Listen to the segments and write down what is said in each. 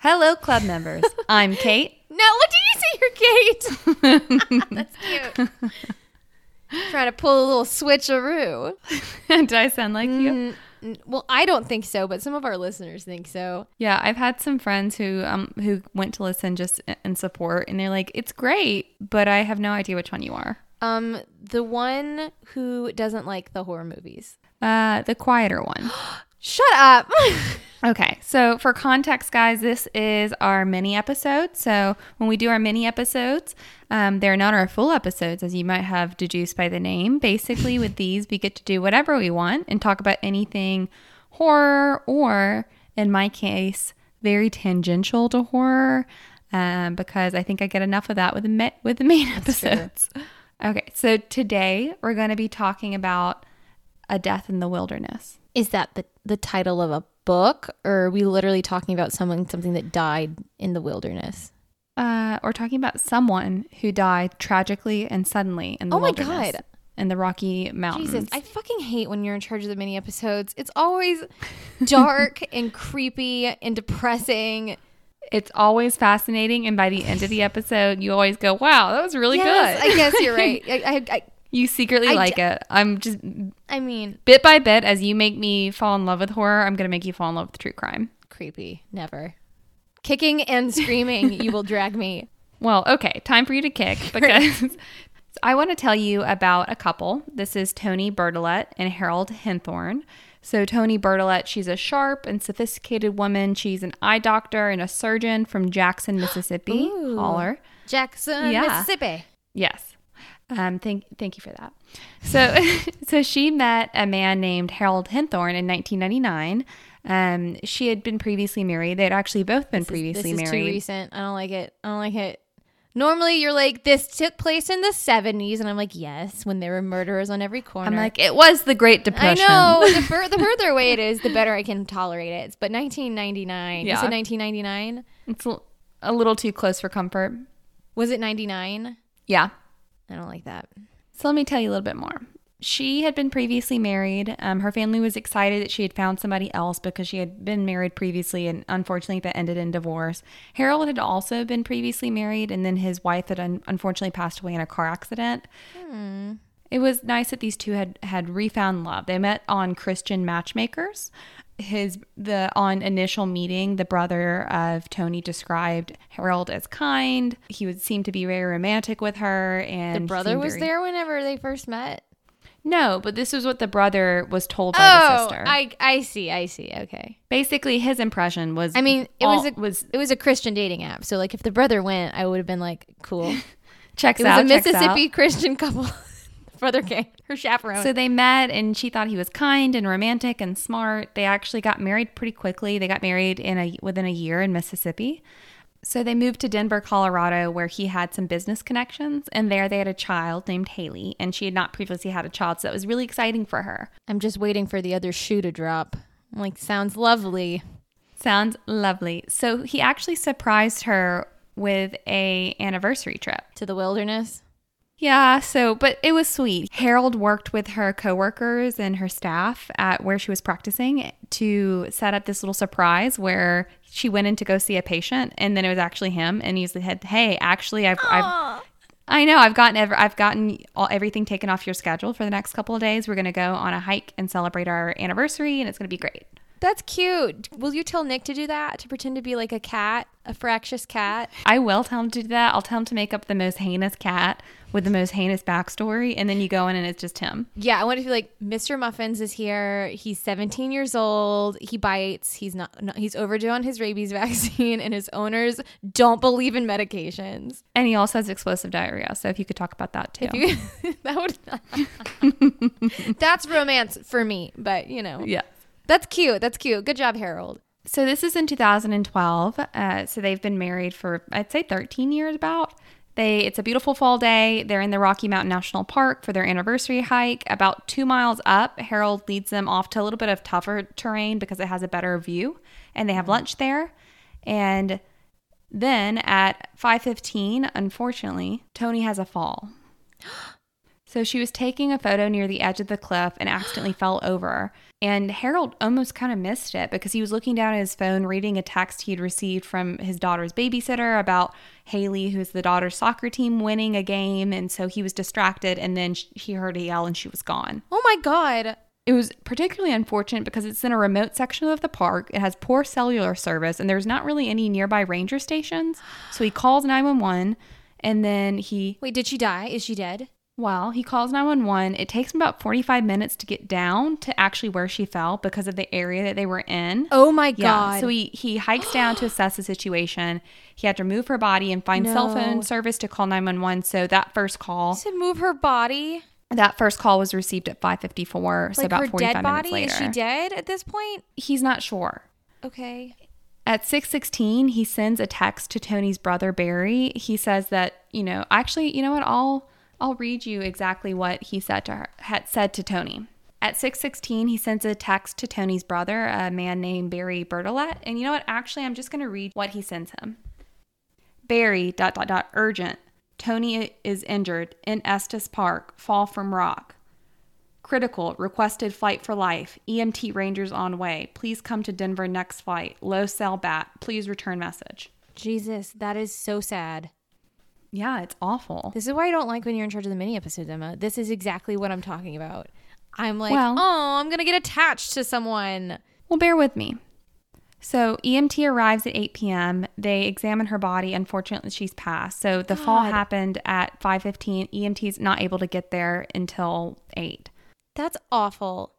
Hello, club members. I'm Kate. No, what did you say you're Kate? That's cute. Trying to pull a little switcheroo. Did I sound like you? Mm, well, I don't think so, but some of our listeners think so. Yeah, I've had some friends who um who went to listen just in support, and they're like, "It's great," but I have no idea which one you are. Um, the one who doesn't like the horror movies. Uh, the quieter one. Shut up. Okay, so for context, guys, this is our mini episode. So when we do our mini episodes, um, they're not our full episodes, as you might have deduced by the name. Basically, with these, we get to do whatever we want and talk about anything horror or, in my case, very tangential to horror, um, because I think I get enough of that with the with the main episodes. Okay, so today we're going to be talking about a death in the wilderness. Is that the the title of a book, or are we literally talking about someone something that died in the wilderness? Uh, we're talking about someone who died tragically and suddenly in the Oh my God. in the Rocky Mountains. Jesus, I fucking hate when you're in charge of the mini episodes. It's always dark and creepy and depressing. it's always fascinating, and by the end of the episode, you always go, "Wow, that was really yes, good." I guess you're right. I, I, I, you secretly I like d- it. I'm just I mean, bit by bit as you make me fall in love with horror. I'm gonna make you fall in love with true crime. creepy. Never. Kicking and screaming, you will drag me. Well, okay, time for you to kick because I want to tell you about a couple. This is Toni Bertolet and Harold Henthorn. So, Toni Bertolet, she's a sharp and sophisticated woman. She's an eye doctor and a surgeon from Jackson, Mississippi. Holler. Jackson, Yeah. Mississippi. Yes. Um, thank, thank you for that. So, so she met a man named Harold Henthorn in 1999. Um, she had been previously married. They had actually both been previously this is married. too recent. I don't like it. I don't like it. Normally, you're like, this took place in the 70s. And I'm like, yes, when there were murderers on every corner. I'm like, it was the Great Depression. I know. the, fur- the further away it is, the better I can tolerate it. But 1999. You Yeah. said 1999? It's a- a little too close for comfort. Was it 99? Yeah. I don't like that. So let me tell you a little bit more. She had been previously married. Um, her family was excited that she had found somebody else because she had been married previously, and unfortunately, that ended in divorce. Harold had also been previously married, and then his wife had un- unfortunately passed away in a car accident. It was nice that these two had had refound love. They met on Christian Matchmakers. His the on initial meeting, the brother of Toni described Harold as kind. He would seem to be very romantic with her, and The brother was very- there whenever they first met. No, but this is what the brother was told by the oh, sister. Oh, I I see, I see. Okay. Basically, his impression was. I mean, it all- was a, was it was a Christian dating app. So like, if the brother went, I would have been like, cool. checks It was out. a. Mississippi Christian couple. brother came, her chaperone. So they met, and she thought he was kind and romantic and smart. They actually got married pretty quickly. They got married in a within a year in Mississippi. So they moved to Denver, Colorado, where he had some business connections, and there they had a child named Haley, and she had not previously had a child, so that was really exciting for her. I'm just waiting for the other shoe to drop. I'm like, sounds lovely. Sounds lovely. So he actually surprised her with a anniversary trip. To the wilderness. Yeah, so but it was sweet. Harold worked with her coworkers and her staff at where she was practicing to set up this little surprise where she went in to go see a patient and then it was actually him and he said, "Hey, actually I've I've I know I've gotten ever I've gotten all, everything taken off your schedule for the next couple of days. We're going to go on a hike and celebrate our anniversary and it's going to be great." That's cute. Will you tell Nick to do that? To pretend to be like a cat, a fractious cat? I will tell him to do that. I'll tell him to make up the most heinous cat with the most heinous backstory and then you go in and it's just him. Yeah, I want to be like, Mr. Muffins is here. He's 17 years old. He bites. He's not, no, he's overdue on his rabies vaccine, and his owners don't believe in medications. And he also has explosive diarrhea. So if you could talk about that too. You, that would, that's romance for me, but you know, yeah. that's cute. That's cute. Good job, Harold. So this is in 2012. Uh, so they've been married for I'd say 13 years about. They it's a beautiful fall day. They're in the Rocky Mountain National Park for their anniversary hike. About two miles up, Harold leads them off to a little bit of tougher terrain because it has a better view, and they have mm-hmm. lunch there. And then at 5:15, unfortunately, Toni has a fall. So she was taking a photo near the edge of the cliff and accidentally fell over. And Harold almost kind of missed it because he was looking down at his phone, reading a text he'd received from his daughter's babysitter about Haley, who's the daughter's soccer team, winning a game. And so he was distracted. And then he heard a yell and she was gone. Oh my God. It was particularly unfortunate because it's in a remote section of the park. It has poor cellular service and there's not really any nearby ranger stations. So he calls 911 and then he Wait, did she die? Is she dead? Well, he calls 911. It takes him about 45 minutes to get down to actually where she fell because of the area that they were in. Oh my Yeah. God. So he, he hikes down to assess the situation. He had to move her body and find cell phone service to call 911. So that first call, to move her body, that first call was received at 5:54. So about 45 dead minutes later. Is she dead at this point? He's not sure. Okay. At 6:16, he sends a text to Toni's brother Barry. He says that, you know, actually, you know what? I'll I'll read you exactly what he said to her had said to Toni. At 6:16, he sends a text to Toni's brother, a man named Barry Bertolet. And you know what? Actually, I'm just going to read what he sends him. Barry dot dot dot urgent. Toni is injured in Estes Park. Fall from rock. Critical. Requested flight for life. EMT Rangers on way. Please come to Denver next flight. Low cell bat. Please return message. Jesus, that is so sad. Yeah, it's awful. This is why I don't like when you're in charge of the mini episodes, Emma. This is exactly what I'm talking about. I'm like, Well- oh, I'm gonna get attached to someone. Well, bear with me. So EMT arrives at 8 p.m. They examine her body. Unfortunately, she's passed. So the fall happened at 5:15. EMT's not able to get there until 8. That's awful.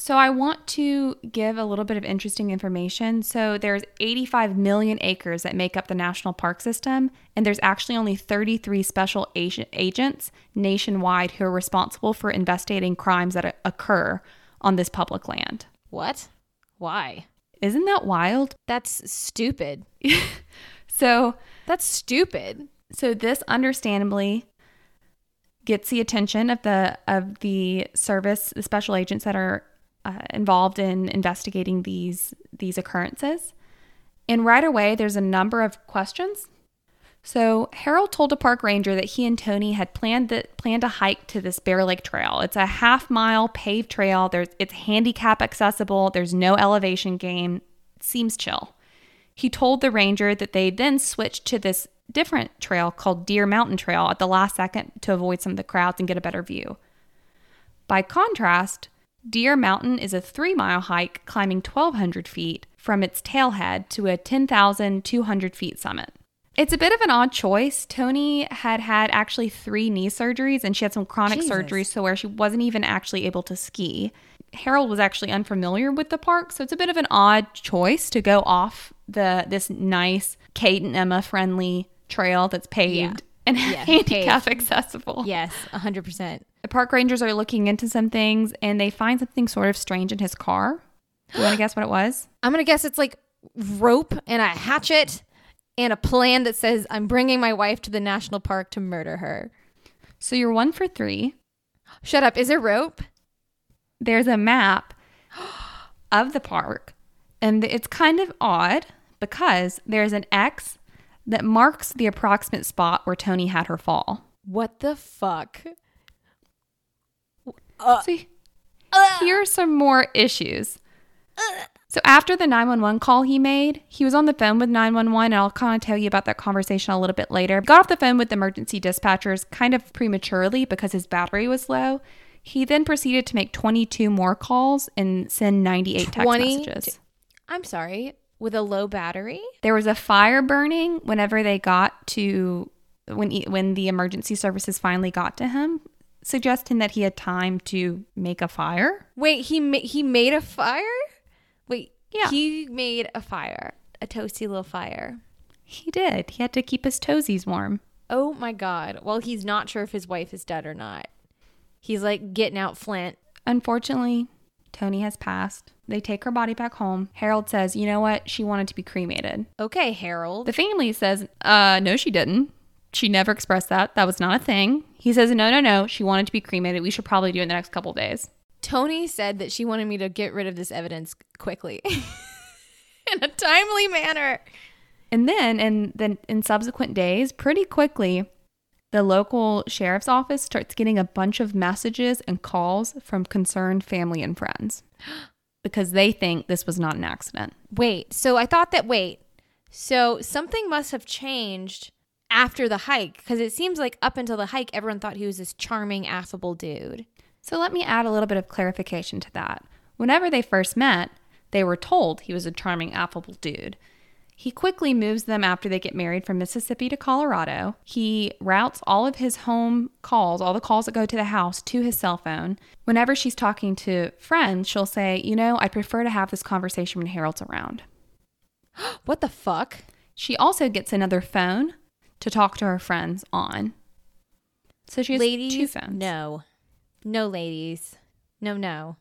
So I want to give a little bit of interesting information. So there's 85 million acres that make up the national park system, and there's actually only 33 special agents nationwide who are responsible for investigating crimes that occur on this public land. What? Why? Isn't that wild? That's stupid. So That's stupid. so this understandably gets the attention of the of the service the special agents that are uh, involved in investigating these these occurrences. And right away there's a number of questions. So harold told a park ranger that he and toni had planned that planned to hike to this bear lake trail. It's a half mile paved trail. There's it's handicap accessible. There's no elevation gain. It seems chill. He told the ranger that they then switched to this different trail called Deer Mountain Trail at the last second to avoid some of the crowds and get a better view. By contrast, Deer Mountain is a three mile hike climbing 1,200 feet from its tailhead to a 10,200 feet summit. It's a bit of an odd choice. Toni had had actually three knee surgeries and she had some chronic Jesus. surgeries, so where she wasn't even actually able to ski. Harold was actually unfamiliar with the park, so it's a bit of an odd choice to go off the this nice Kate and Emma friendly trail that's paved and Yeah, handicap paved. accessible. Yes, 100%. The park rangers are looking into some things and they find something sort of strange in his car. Do you want to guess what it was? I'm going to guess it's like rope and a hatchet and a plan that says, I'm bringing my wife to the national park to murder her. So you're one for three. Shut up. Is there rope? There's a map of the park, and it's kind of odd because there's an X that marks the approximate spot where Toni had her fall. What the fuck? Uh, so uh. here are some more issues. So after the 911 call he made, he was on the phone with 911 and I'll kind of tell you about that conversation a little bit later. Got off the phone with the emergency dispatchers kind of prematurely because his battery was low. He then proceeded to make 22 more calls and send 98 text 20 messages. I'm sorry. With a low battery? There was a fire burning whenever they got to when when the emergency services finally got to him, suggesting that he had time to make a fire. Wait, he ma- he made a fire? Wait, Yeah. He made a fire, a toasty little fire. He did. He had to keep his toesies warm. Oh my god. Well, he's not sure if his wife is dead or not. He's like getting out Flint. Unfortunately, Toni has passed. They take her body back home. Harold says, "You know what? She wanted to be cremated." Okay, Harold. The family says, "Uh, no, she didn't. She never expressed that. That was not a thing." He says, "No, no, no. She wanted to be cremated. We should probably do it in the next couple days." Toni said that she wanted me to get rid of this evidence quickly. In a timely manner. And then, and then in subsequent days, pretty quickly, the local sheriff's office starts getting a bunch of messages and calls from concerned family and friends because they think this was not an accident. Wait, so I thought that, wait, so something must have changed after the hike because it seems like up until the hike, everyone thought he was this charming, affable dude. So let me add a little bit of clarification to that. Whenever they first met, they were told he was a charming, affable dude. He quickly moves them after they get married from Mississippi to Colorado. He routes all of his home calls, all the calls that go to the house, to his cell phone. Whenever she's talking to friends, she'll say, You know, I prefer to have this conversation when Harold's around. What the fuck? She also gets another phone to talk to her friends on. So she has ladies, two phones. no. No, ladies. No, no.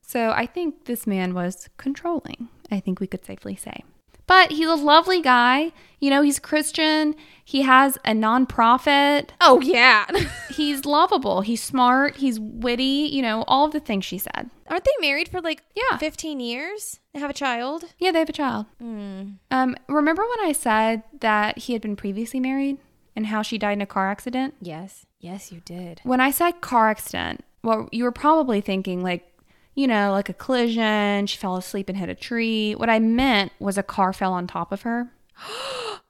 So I think this man was controlling, I think we could safely say. But he's a lovely guy. You know, he's Christian. He has a nonprofit. Oh, yeah. He's lovable. He's smart. He's witty. You know, all of the things she said. Aren't they married for like Yeah. 15 years? They have a child? Yeah, they have a child. Mm. Um, remember when I said that he had been previously married and how she died in a car accident? Yes. Yes, you did. When I said car accident, well, you were probably thinking like, you know, like a collision, she fell asleep and hit a tree. What I meant was a car fell on top of her.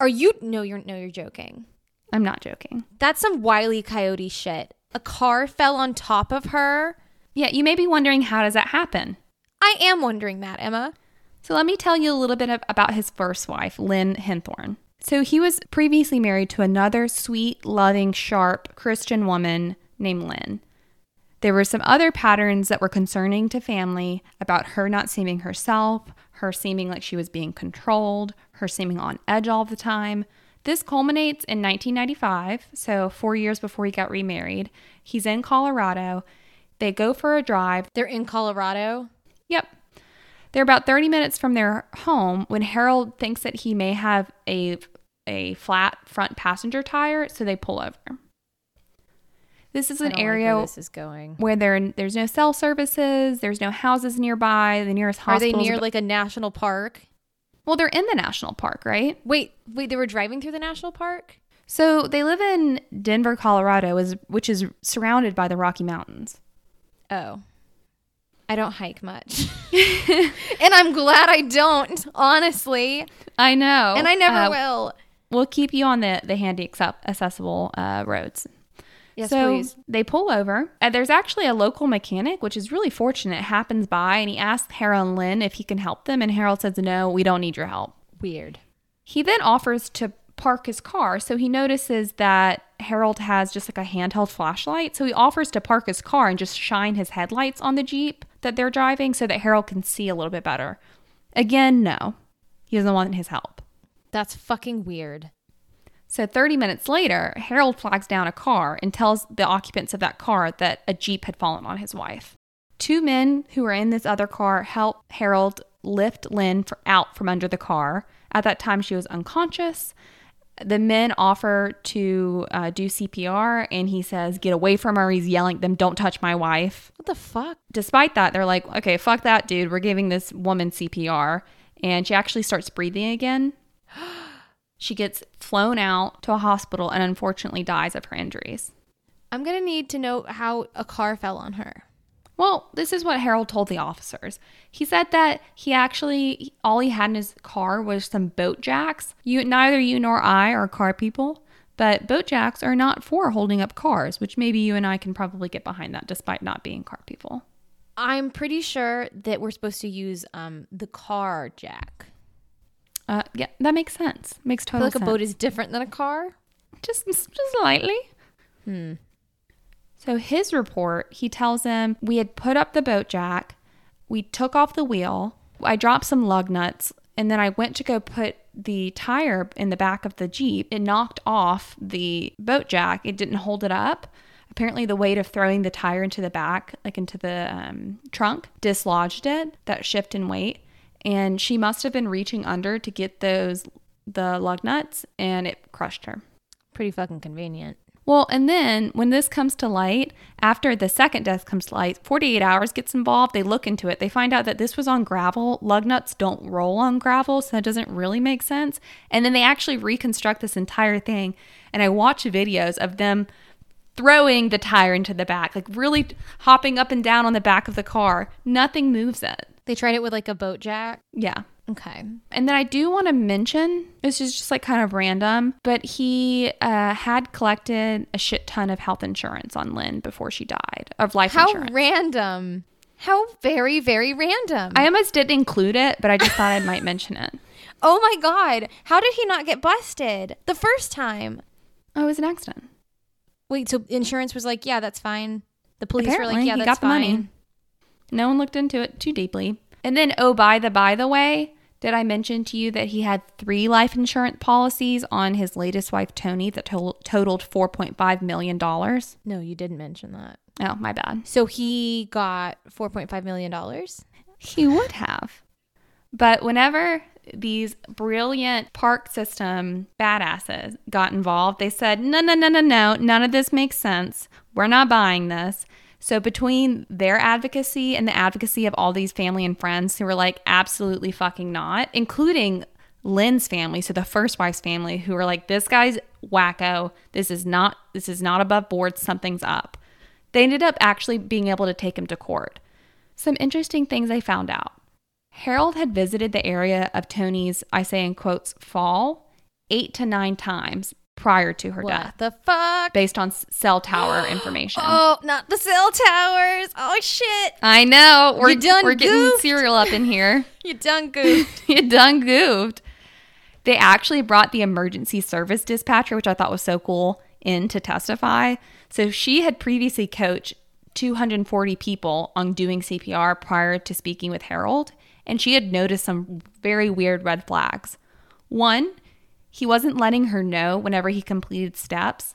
Are you No, you're no, you're joking. I'm not joking. That's some wily coyote shit. A car fell on top of her. Yeah, you may be wondering how does that happen? I am wondering that, Emma. So let me tell you a little bit of, about his first wife, Lynn Henthorn. So he was previously married to another sweet, loving, sharp Christian woman named Lynn. There were some other patterns that were concerning to family about her not seeming herself, her seeming like she was being controlled, her seeming on edge all the time. This culminates in 1995, so four years before he got remarried. He's in Colorado. They go for a drive. They're in Colorado. Yep. They're about 30 minutes from their home when Harold thinks that he may have a a flat front passenger tire, so they pull over. This is an like area where this is going. where there there's no cell services, there's no houses nearby. The nearest hospital. Are they near like a national park? well, they're in the national park, right? Wait, wait, they were driving through the national park? So they live in Denver, Colorado, is which is surrounded by the Rocky Mountains. Oh. I don't hike much. and I'm glad I don't, honestly. I know, And I never Uh, will. We'll keep you on the the handy accessible uh, roads. Yes, so please. they pull over. And there's actually a local mechanic, which is really fortunate, happens by, and he asks Harold and Lynn if he can help them. And Harold says, No, we don't need your help. Weird. He then offers to park his car. So he notices that Harold has just like a handheld flashlight. So he offers to park his car and just shine his headlights on the Jeep that they're driving so that Harold can see a little bit better. Again, no, he doesn't want his help. That's fucking weird. So 30 minutes later, Harold flags down a car and tells the occupants of that car that a Jeep had fallen on his wife. Two men who were in this other car help Harold lift Lynn for, out from under the car. At that time, she was unconscious. The men offer to uh, do CPR, and he says, Get away from her. He's yelling at them, Don't touch my wife. What the fuck? Despite that, they're like, Okay, fuck that, dude. We're giving this woman CPR. And she actually starts breathing again. She gets flown out to a hospital and unfortunately dies of her injuries. I'm gonna need to know how a car fell on her. Well, this is what Harold told the officers. He said that he actually all he had in his car was some boat jacks. You neither you nor I are car people, but boat jacks are not for holding up cars, which maybe you and I can probably get behind that despite not being car people. I'm pretty sure that we're supposed to use um the car jack. Uh, yeah, that makes sense. Makes total like sense. a boat is different than a car. just just slightly. Hmm. So his report, he tells him we had put up the boat jack, we took off the wheel, I dropped some lug nuts, and then I went to go put the tire in the back of the Jeep. It knocked off the boat jack. It didn't hold it up. Apparently, the weight of throwing the tire into the back, like into the um, trunk, dislodged it, that shift in weight. And she must have been reaching under to get those, the lug nuts, and it crushed her. Pretty fucking convenient. Well, and then when this comes to light, after the second death comes to light, 48 hours gets involved. They look into it. They find out that this was on gravel. Lug nuts don't roll on gravel, so that doesn't really make sense. And then they actually reconstruct this entire thing. And I watch videos of them throwing the tire into the back, like really hopping up and down on the back of the car. Nothing moves it. They tried it with like a boat jack. Yeah. Okay. And then I do want to mention this is just like kind of random, but he uh, had collected a shit ton of health insurance on Lynn before she died of life How insurance. random. How very, very random. I almost didn't include it, but I just thought I might mention it. oh my God. How did he not get busted the first time? Oh, it was an accident. Wait, so insurance was like, yeah, that's fine. The police were like, yeah, that's got the money. No one looked into it too deeply. And then, oh, by the by the way, did I mention to you that he had three life insurance policies on his latest wife, Toni, that to- totaled $4.5 million? No, you didn't mention that. Oh, my bad. So he got $4.5 million. He would have. But whenever these brilliant park system badasses got involved, they said, no, no, no, no, no, none of this makes sense. We're not buying this. So, between their advocacy and the advocacy of all these family and friends who were like, absolutely fucking not, including Lynn's family, so the first wife's family, who were like, this guy's wacko. This is not, this is not above board. Something's up. They ended up actually being able to take him to court. Some interesting things I found out. Harold had visited the area of Toni's, I say in quotes, fall eight to nine times prior to her What death, the fuck? based on cell tower information. Oh, not the cell towers. Oh, shit. I know. We're, You done we're getting goofed. cereal up in here. You done goofed. you done goofed. They actually brought the emergency service dispatcher, which I thought was so cool, in to testify. So she had previously coached 240 people on doing CPR prior to speaking with Harold, and she had noticed some very weird red flags. One, he wasn't letting her know whenever he completed steps.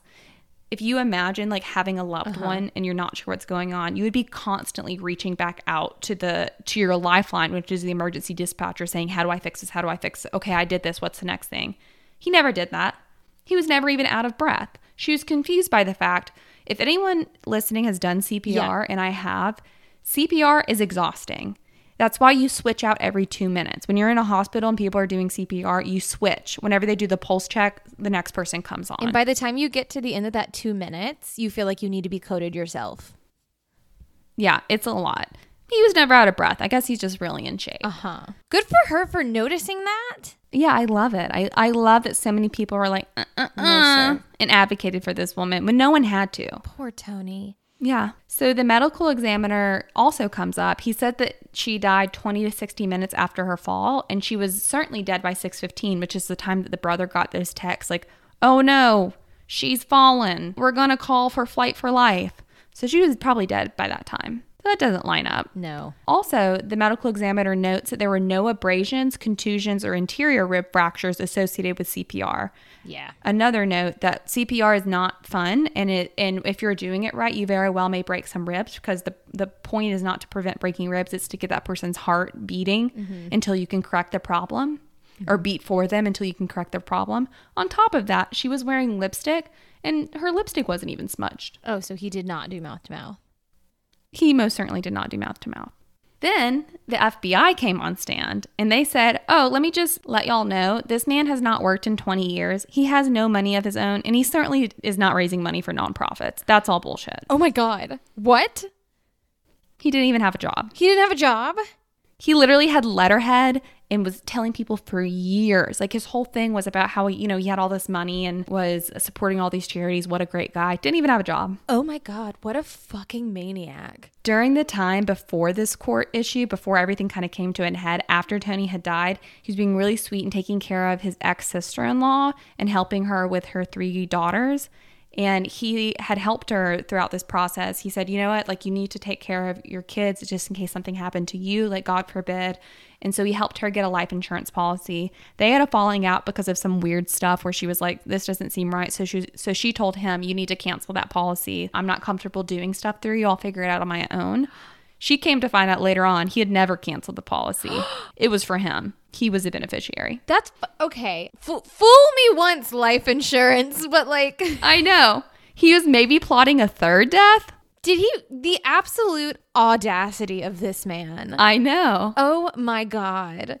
If you imagine like having a loved uh-huh. one and you're not sure what's going on, you would be constantly reaching back out to the to your lifeline, which is the emergency dispatcher saying, "How do I fix this? How do I fix it? Okay, I did this. What's the next thing?" He never did that. He was never even out of breath. She was confused by the fact if anyone listening has done CPR Yeah. and I have, CPR is exhausting. That's why you switch out every two minutes. When you're in a hospital and people are doing CPR, you switch. Whenever they do the pulse check, the next person comes on. and by the time you get to the end of that two minutes, you feel like you need to be coded yourself. yeah, it's a lot. He was never out of breath. I guess he's just really in shape. Uh huh. Good for her for noticing that. yeah, I love it. I, I love that so many people were like, uh, uh, uh, sir. and advocated for this woman when no one had to. Poor Toni. Yeah. So the medical examiner also comes up. He said that she died 20 to 60 minutes after her fall and she was certainly dead by 6:15, which is the time that the brother got those texts like, "Oh no, she's fallen. We're going to call for flight for life." So she was probably dead by that time. That doesn't line up. No. Also, the medical examiner notes that there were no abrasions, contusions, or interior rib fractures associated with CPR. Yeah. Another note that CPR is not fun, and it and if you're doing it right, you very well may break some ribs because the the point is not to prevent breaking ribs; it's to get that person's heart beating mm-hmm. until you can correct the problem, or beat for them until you can correct their problem. On top of that, she was wearing lipstick, and her lipstick wasn't even smudged. Oh, so he did not do mouth to mouth. He most certainly did not do mouth to mouth. Then the FBI came on stand and they said, Oh, let me just let y'all know this man has not worked in 20 years. He has no money of his own, and he certainly is not raising money for nonprofits. That's all bullshit. Oh my God. What? He didn't even have a job. He didn't have a job? He literally had letterhead and was telling people for years. Like his whole thing was about how, you know, he had all this money and was supporting all these charities. What a great guy. Didn't even have a job. Oh my God. What a fucking maniac. during the time before this court issue, before everything kind of came to an head, after Toni had died, he was being really sweet and taking care of his ex sister in law and helping her with her three daughters. And he had helped her throughout this process. He said, You know what? Like, you need to take care of your kids just in case something happened to you, like, God forbid. And so he helped her get a life insurance policy. They had a falling out because of some weird stuff where she was like, "This doesn't seem right." So she so she told him, "You need to cancel that policy. I'm not comfortable doing stuff through you. I'll figure it out on my own." She came to find out later on he had never canceled the policy. it was for him. He was a beneficiary. That's f- okay. F- fool me once, life insurance, but like, I know. he was maybe plotting a third death. Did he? The absolute audacity of this man. I know. oh my God.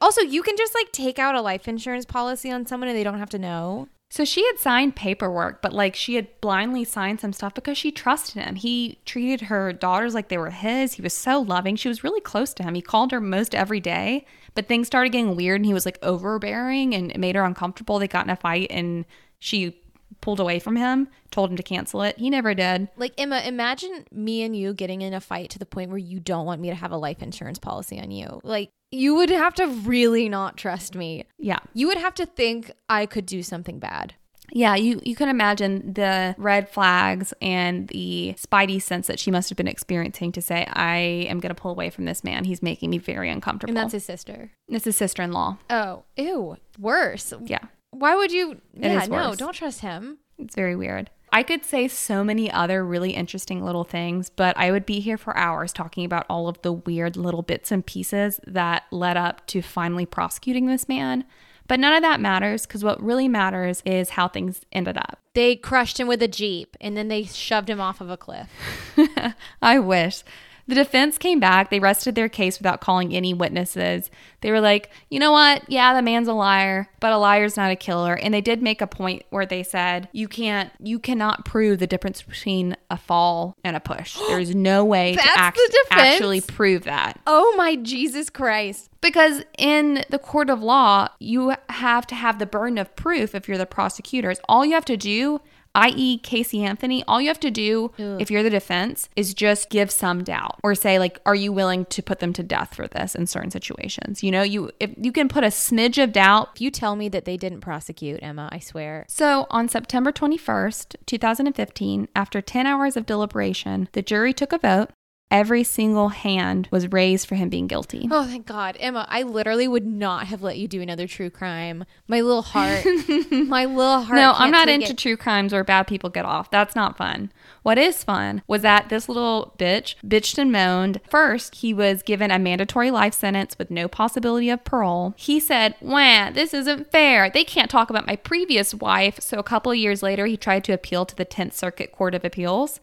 Also, you can just like take out a life insurance policy on someone and they don't have to know. So she had signed paperwork, but like she had blindly signed some stuff because she trusted him. He treated her daughters like they were his. He was so loving. She was really close to him. He called her most every day, but things started getting weird and he was like overbearing and it made her uncomfortable. They got in a fight and she pulled away from him, told him to cancel it. He never did. Like, Emma, imagine me and you getting in a fight to the point where you don't want me to have a life insurance policy on you. Like, you would have to really not trust me. Yeah. You would have to think I could do something bad. Yeah, you, you can imagine the red flags and the spidey sense that she must have been experiencing to say, I am going to pull away from this man. He's making me very uncomfortable. And that's his sister. It's his sister in law. Oh, ew. Worse. Yeah, Why would you? yeah, no, don't trust him. it's very weird. I could say so many other really interesting little things, but I would be here for hours talking about all of the weird little bits and pieces that led up to finally prosecuting this man. But none of that matters because what really matters is how things ended up. They crushed him with a Jeep and then they shoved him off of a cliff. I wish. The defense came back. They rested their case without calling any witnesses. They were like, you know what? Yeah, the man's a liar, but a liar's not a killer. And they did make a point where they said, you can't, you cannot prove the difference between a fall and a push. There's no way to act- actually prove that. Oh my Jesus Christ. Because in the court of law, you have to have the burden of proof if you're the prosecutors. All you have to do, i.e., Casey Anthony, all you have to do if you're the defense is just give some doubt or say, like, are you willing to put them to death for this in certain situations? You know, you if you can put a smidge of doubt. If you tell me that they didn't prosecute Emma, I swear. So on September 21st, 2015, after 10 hours of deliberation, the jury took a vote. Every single hand was raised for him being guilty. Oh, thank God. Emma, I literally would not have let you do another true crime. My little heart, my little heart. No, I'm not into it. true crimes where bad people get off. That's not fun. What is fun was that this little bitch bitched and moaned. First, he was given a mandatory life sentence with no possibility of parole. He said, Wah, this isn't fair. They can't talk about my previous wife. So a couple of years later, he tried to appeal to the 10th Circuit Court of Appeals.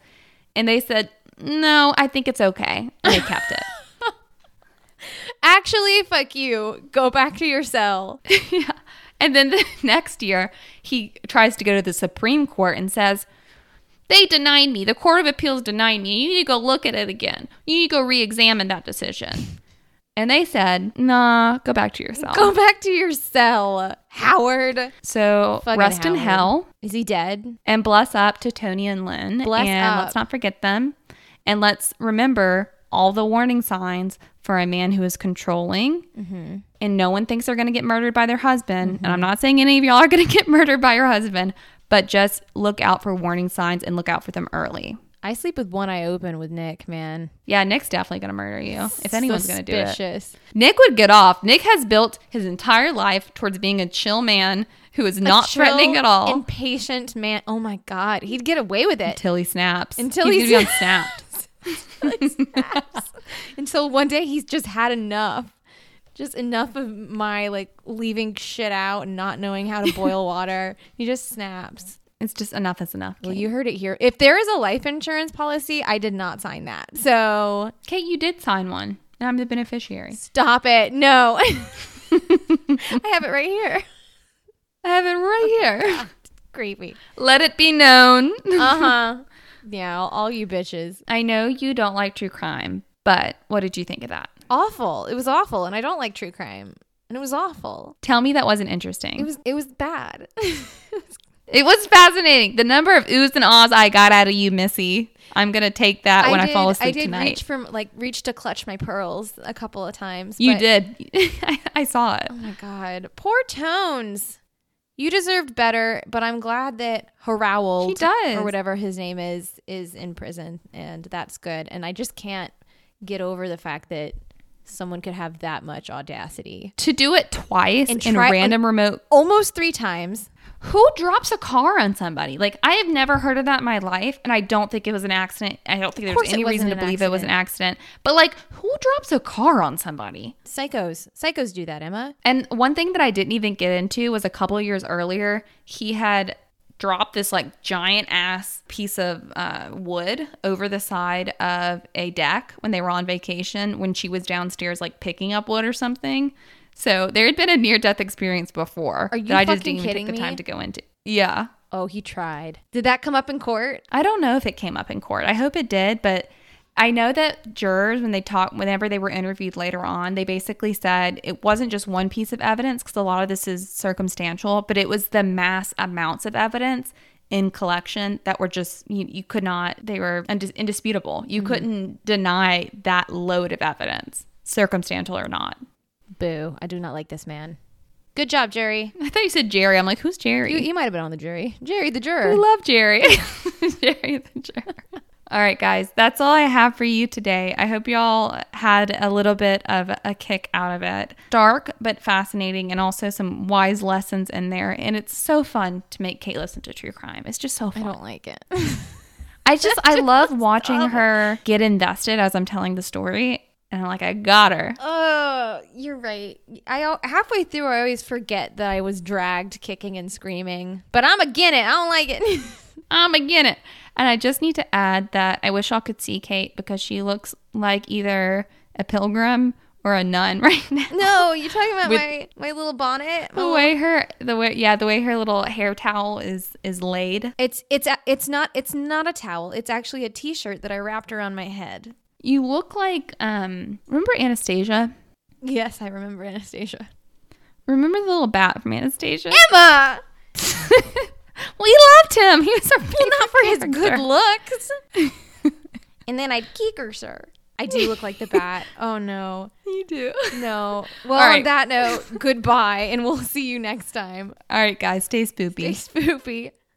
And they said, No, I think it's okay. And they kept it. Actually, fuck you. Go back to your cell. yeah. And then the next year, he tries to go to the Supreme Court and says, They denied me. The Court of Appeals denied me. You need to go look at it again. You need to go re examine that decision. And they said, Nah, go back to your cell. Go back to your cell, Howard. so Fucking rest in hell Is he dead? and bless up to Toni and Lynn. Bless and up. let's not forget them. And let's remember all the warning signs for a man who is controlling Mm-hmm. and no one thinks they're going to get murdered by their husband. And I'm not saying any of y'all are going to get murdered by your husband, but just look out for warning signs and look out for them early. I sleep with one eye open with Nick, man. Yeah, Nick's definitely going to murder you if anyone's going to do it. Nick would get off. Nick has built his entire life towards being a chill man who is not chill, threatening at all Impatient man. Oh my God. He'd get away with it. until he snaps. Until he's he gonna be unsnapped. Until one day he's just had enough. Just enough of my like leaving shit out and not knowing how to boil water. He just snaps. It's just enough is enough. Well, Kate. you heard it here. If there is a life insurance policy, I did not sign that. So Kate, you did sign one. And I'm the beneficiary. stop it. No. I have it right here. I have it right here. Creepy. Let it be known. Uh huh. Yeah, all, all you bitches. I know you don't like true crime, but what did you think of that? Awful. It was awful, and I don't like true crime. And it was awful. Tell me that wasn't interesting. It was it was bad. It was fascinating. The number of oohs and ahs I got out of you, Missy. I'm gonna take that when I, did, fall asleep I did tonight. reach from like reach to clutch my pearls a couple of times. you did. I, I saw it. Oh my god, poor Tones. You deserved better, but I'm glad that Harold He does. or whatever his name is is in prison, and that's good. And I just can't get over the fact that someone could have that much audacity. To do it twice And in random remote. Almost three times. Who drops a car on somebody? Like I have never heard of that in my life, and I don't think it was an accident. I don't think there's any reason to believe it was an accident. But like, who drops a car on somebody? Psychos. Psychos do that, Emma. And one thing that I didn't even get into was a couple of years earlier, he had dropped this like giant ass piece of uh, wood over the side of a deck when they were on vacation when she was downstairs like picking up wood or something. So there had been a near death experience before Are you that I just didn't even take the time to go into. Yeah. Oh, he tried. Did that come up in court? I don't know if it came up in court. I hope it did, but I know that jurors, when they talk, whenever they were interviewed later on, they basically said it wasn't just one piece of evidence because a lot of this is circumstantial, but it was the mass amounts of evidence in collection that were just you, you could not they were undis- indisputable. You mm-hmm. couldn't deny that load of evidence, circumstantial or not. Boo. I do not like this man. Good job, Jerry. I thought you said Jerry. I'm like, who's Jerry? You, you might have been on the jury. Jerry the We juror. love Jerry. Jerry the juror. All right, guys, that's all I have for you today. I hope y'all had a little bit of a kick out of it. Dark, but fascinating, and also some wise lessons in there. And it's so fun to make Kate listen to true crime. It's just so fun. I don't like it. I just, I love watching her get invested as I'm telling the story. And I'm like, I got her. Oh, you're right. I halfway through, I always forget that I was dragged, kicking and screaming. But I'm again it. I don't like it. I'm again it. And I just need to add that I wish y'all could see Kate because she looks like either a pilgrim or a nun right now. no, you're talking about With- my my little bonnet. my the little- way her the way yeah the way her little hair towel is is laid It's it's a- it's not it's not a towel. It's actually a t-shirt that I wrapped around my head. you look like um remember anastasia Yes, I remember Anastasia. remember the little bat from anastasia Emma, we loved him he was a well, not for his good looks. and then I'd kicker sir. I do look like the bat. Oh no, you do no. Well, All on that note, goodbye, and we'll see you next time. all right guys stay spoopy Stay spoopy.